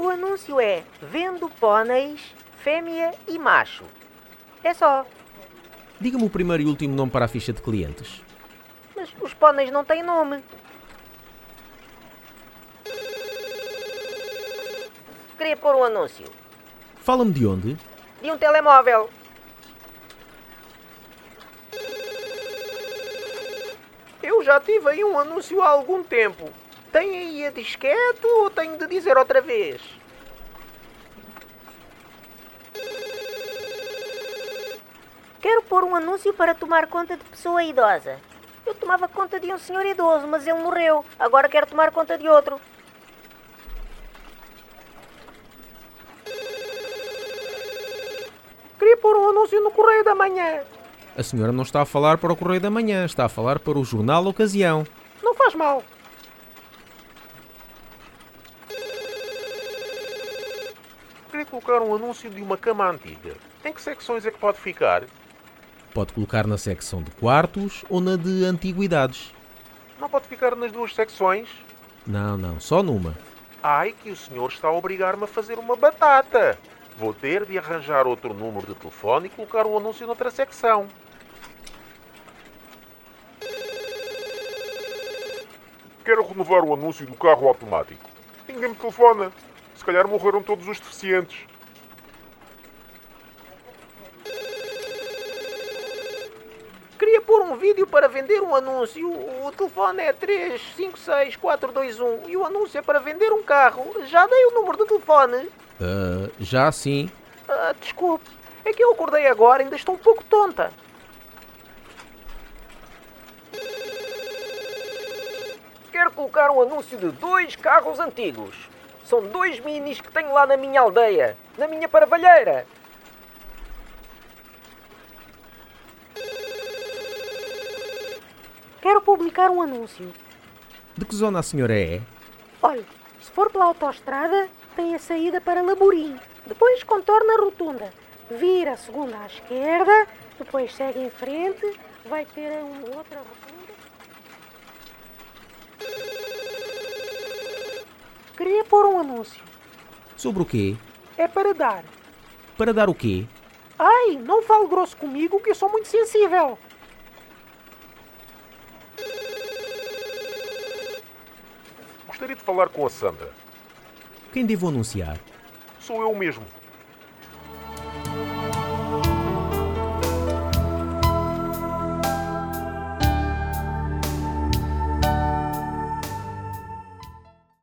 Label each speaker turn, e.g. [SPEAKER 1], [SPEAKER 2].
[SPEAKER 1] O anúncio é vendo pôneis, fêmea e macho. É só.
[SPEAKER 2] Diga-me o primeiro e último nome para a ficha de clientes.
[SPEAKER 1] Mas os pôneis não têm nome. Queria pôr um anúncio.
[SPEAKER 2] Fala-me de onde?
[SPEAKER 1] De um telemóvel. Eu já tive aí um anúncio há algum tempo. Tem aí a disquete ou tenho de dizer outra vez? Quero pôr um anúncio para tomar conta de pessoa idosa. Eu tomava conta de um senhor idoso, mas ele morreu. Agora quero tomar conta de outro. Queria pôr um anúncio no Correio da Manhã.
[SPEAKER 2] A senhora não está a falar para o Correio da Manhã, está a falar para o Jornal Ocasião.
[SPEAKER 1] Não faz mal.
[SPEAKER 3] Queria colocar um anúncio de uma cama antiga. Em que secções é que pode ficar?
[SPEAKER 2] Pode colocar na secção de quartos ou na de antiguidades.
[SPEAKER 3] Não pode ficar nas duas secções?
[SPEAKER 2] Não, não, só numa.
[SPEAKER 3] Ai, que o senhor está a obrigar-me a fazer uma batata. Vou ter de arranjar outro número de telefone e colocar o anúncio noutra secção. Quero renovar o anúncio do carro automático. Ninguém me telefona. Se calhar morreram todos os deficientes.
[SPEAKER 1] Queria pôr um vídeo para vender um anúncio. O telefone é 356421 e o anúncio é para vender um carro. Já dei o número do telefone.
[SPEAKER 2] Ah, já sim.
[SPEAKER 1] Ah, desculpe, é que eu acordei agora e ainda estou um pouco tonta. Quero colocar um anúncio de dois carros antigos. São dois minis que tenho lá na minha aldeia, na minha paravalheira. Quero publicar um anúncio.
[SPEAKER 2] De que zona a senhora é?
[SPEAKER 1] Olha, se for pela autoestrada, tem a saída para Laborim. Depois contorna a rotunda. Vira a segunda à esquerda, depois segue em frente, vai ter uma outra rotunda. Queria pôr um anúncio.
[SPEAKER 2] Sobre o quê?
[SPEAKER 1] É para dar.
[SPEAKER 2] Para dar o quê?
[SPEAKER 1] Ai, não fale grosso comigo que eu sou muito sensível.
[SPEAKER 3] Gostaria de falar com a Sandra.
[SPEAKER 2] Quem devo anunciar?
[SPEAKER 3] Sou eu mesmo.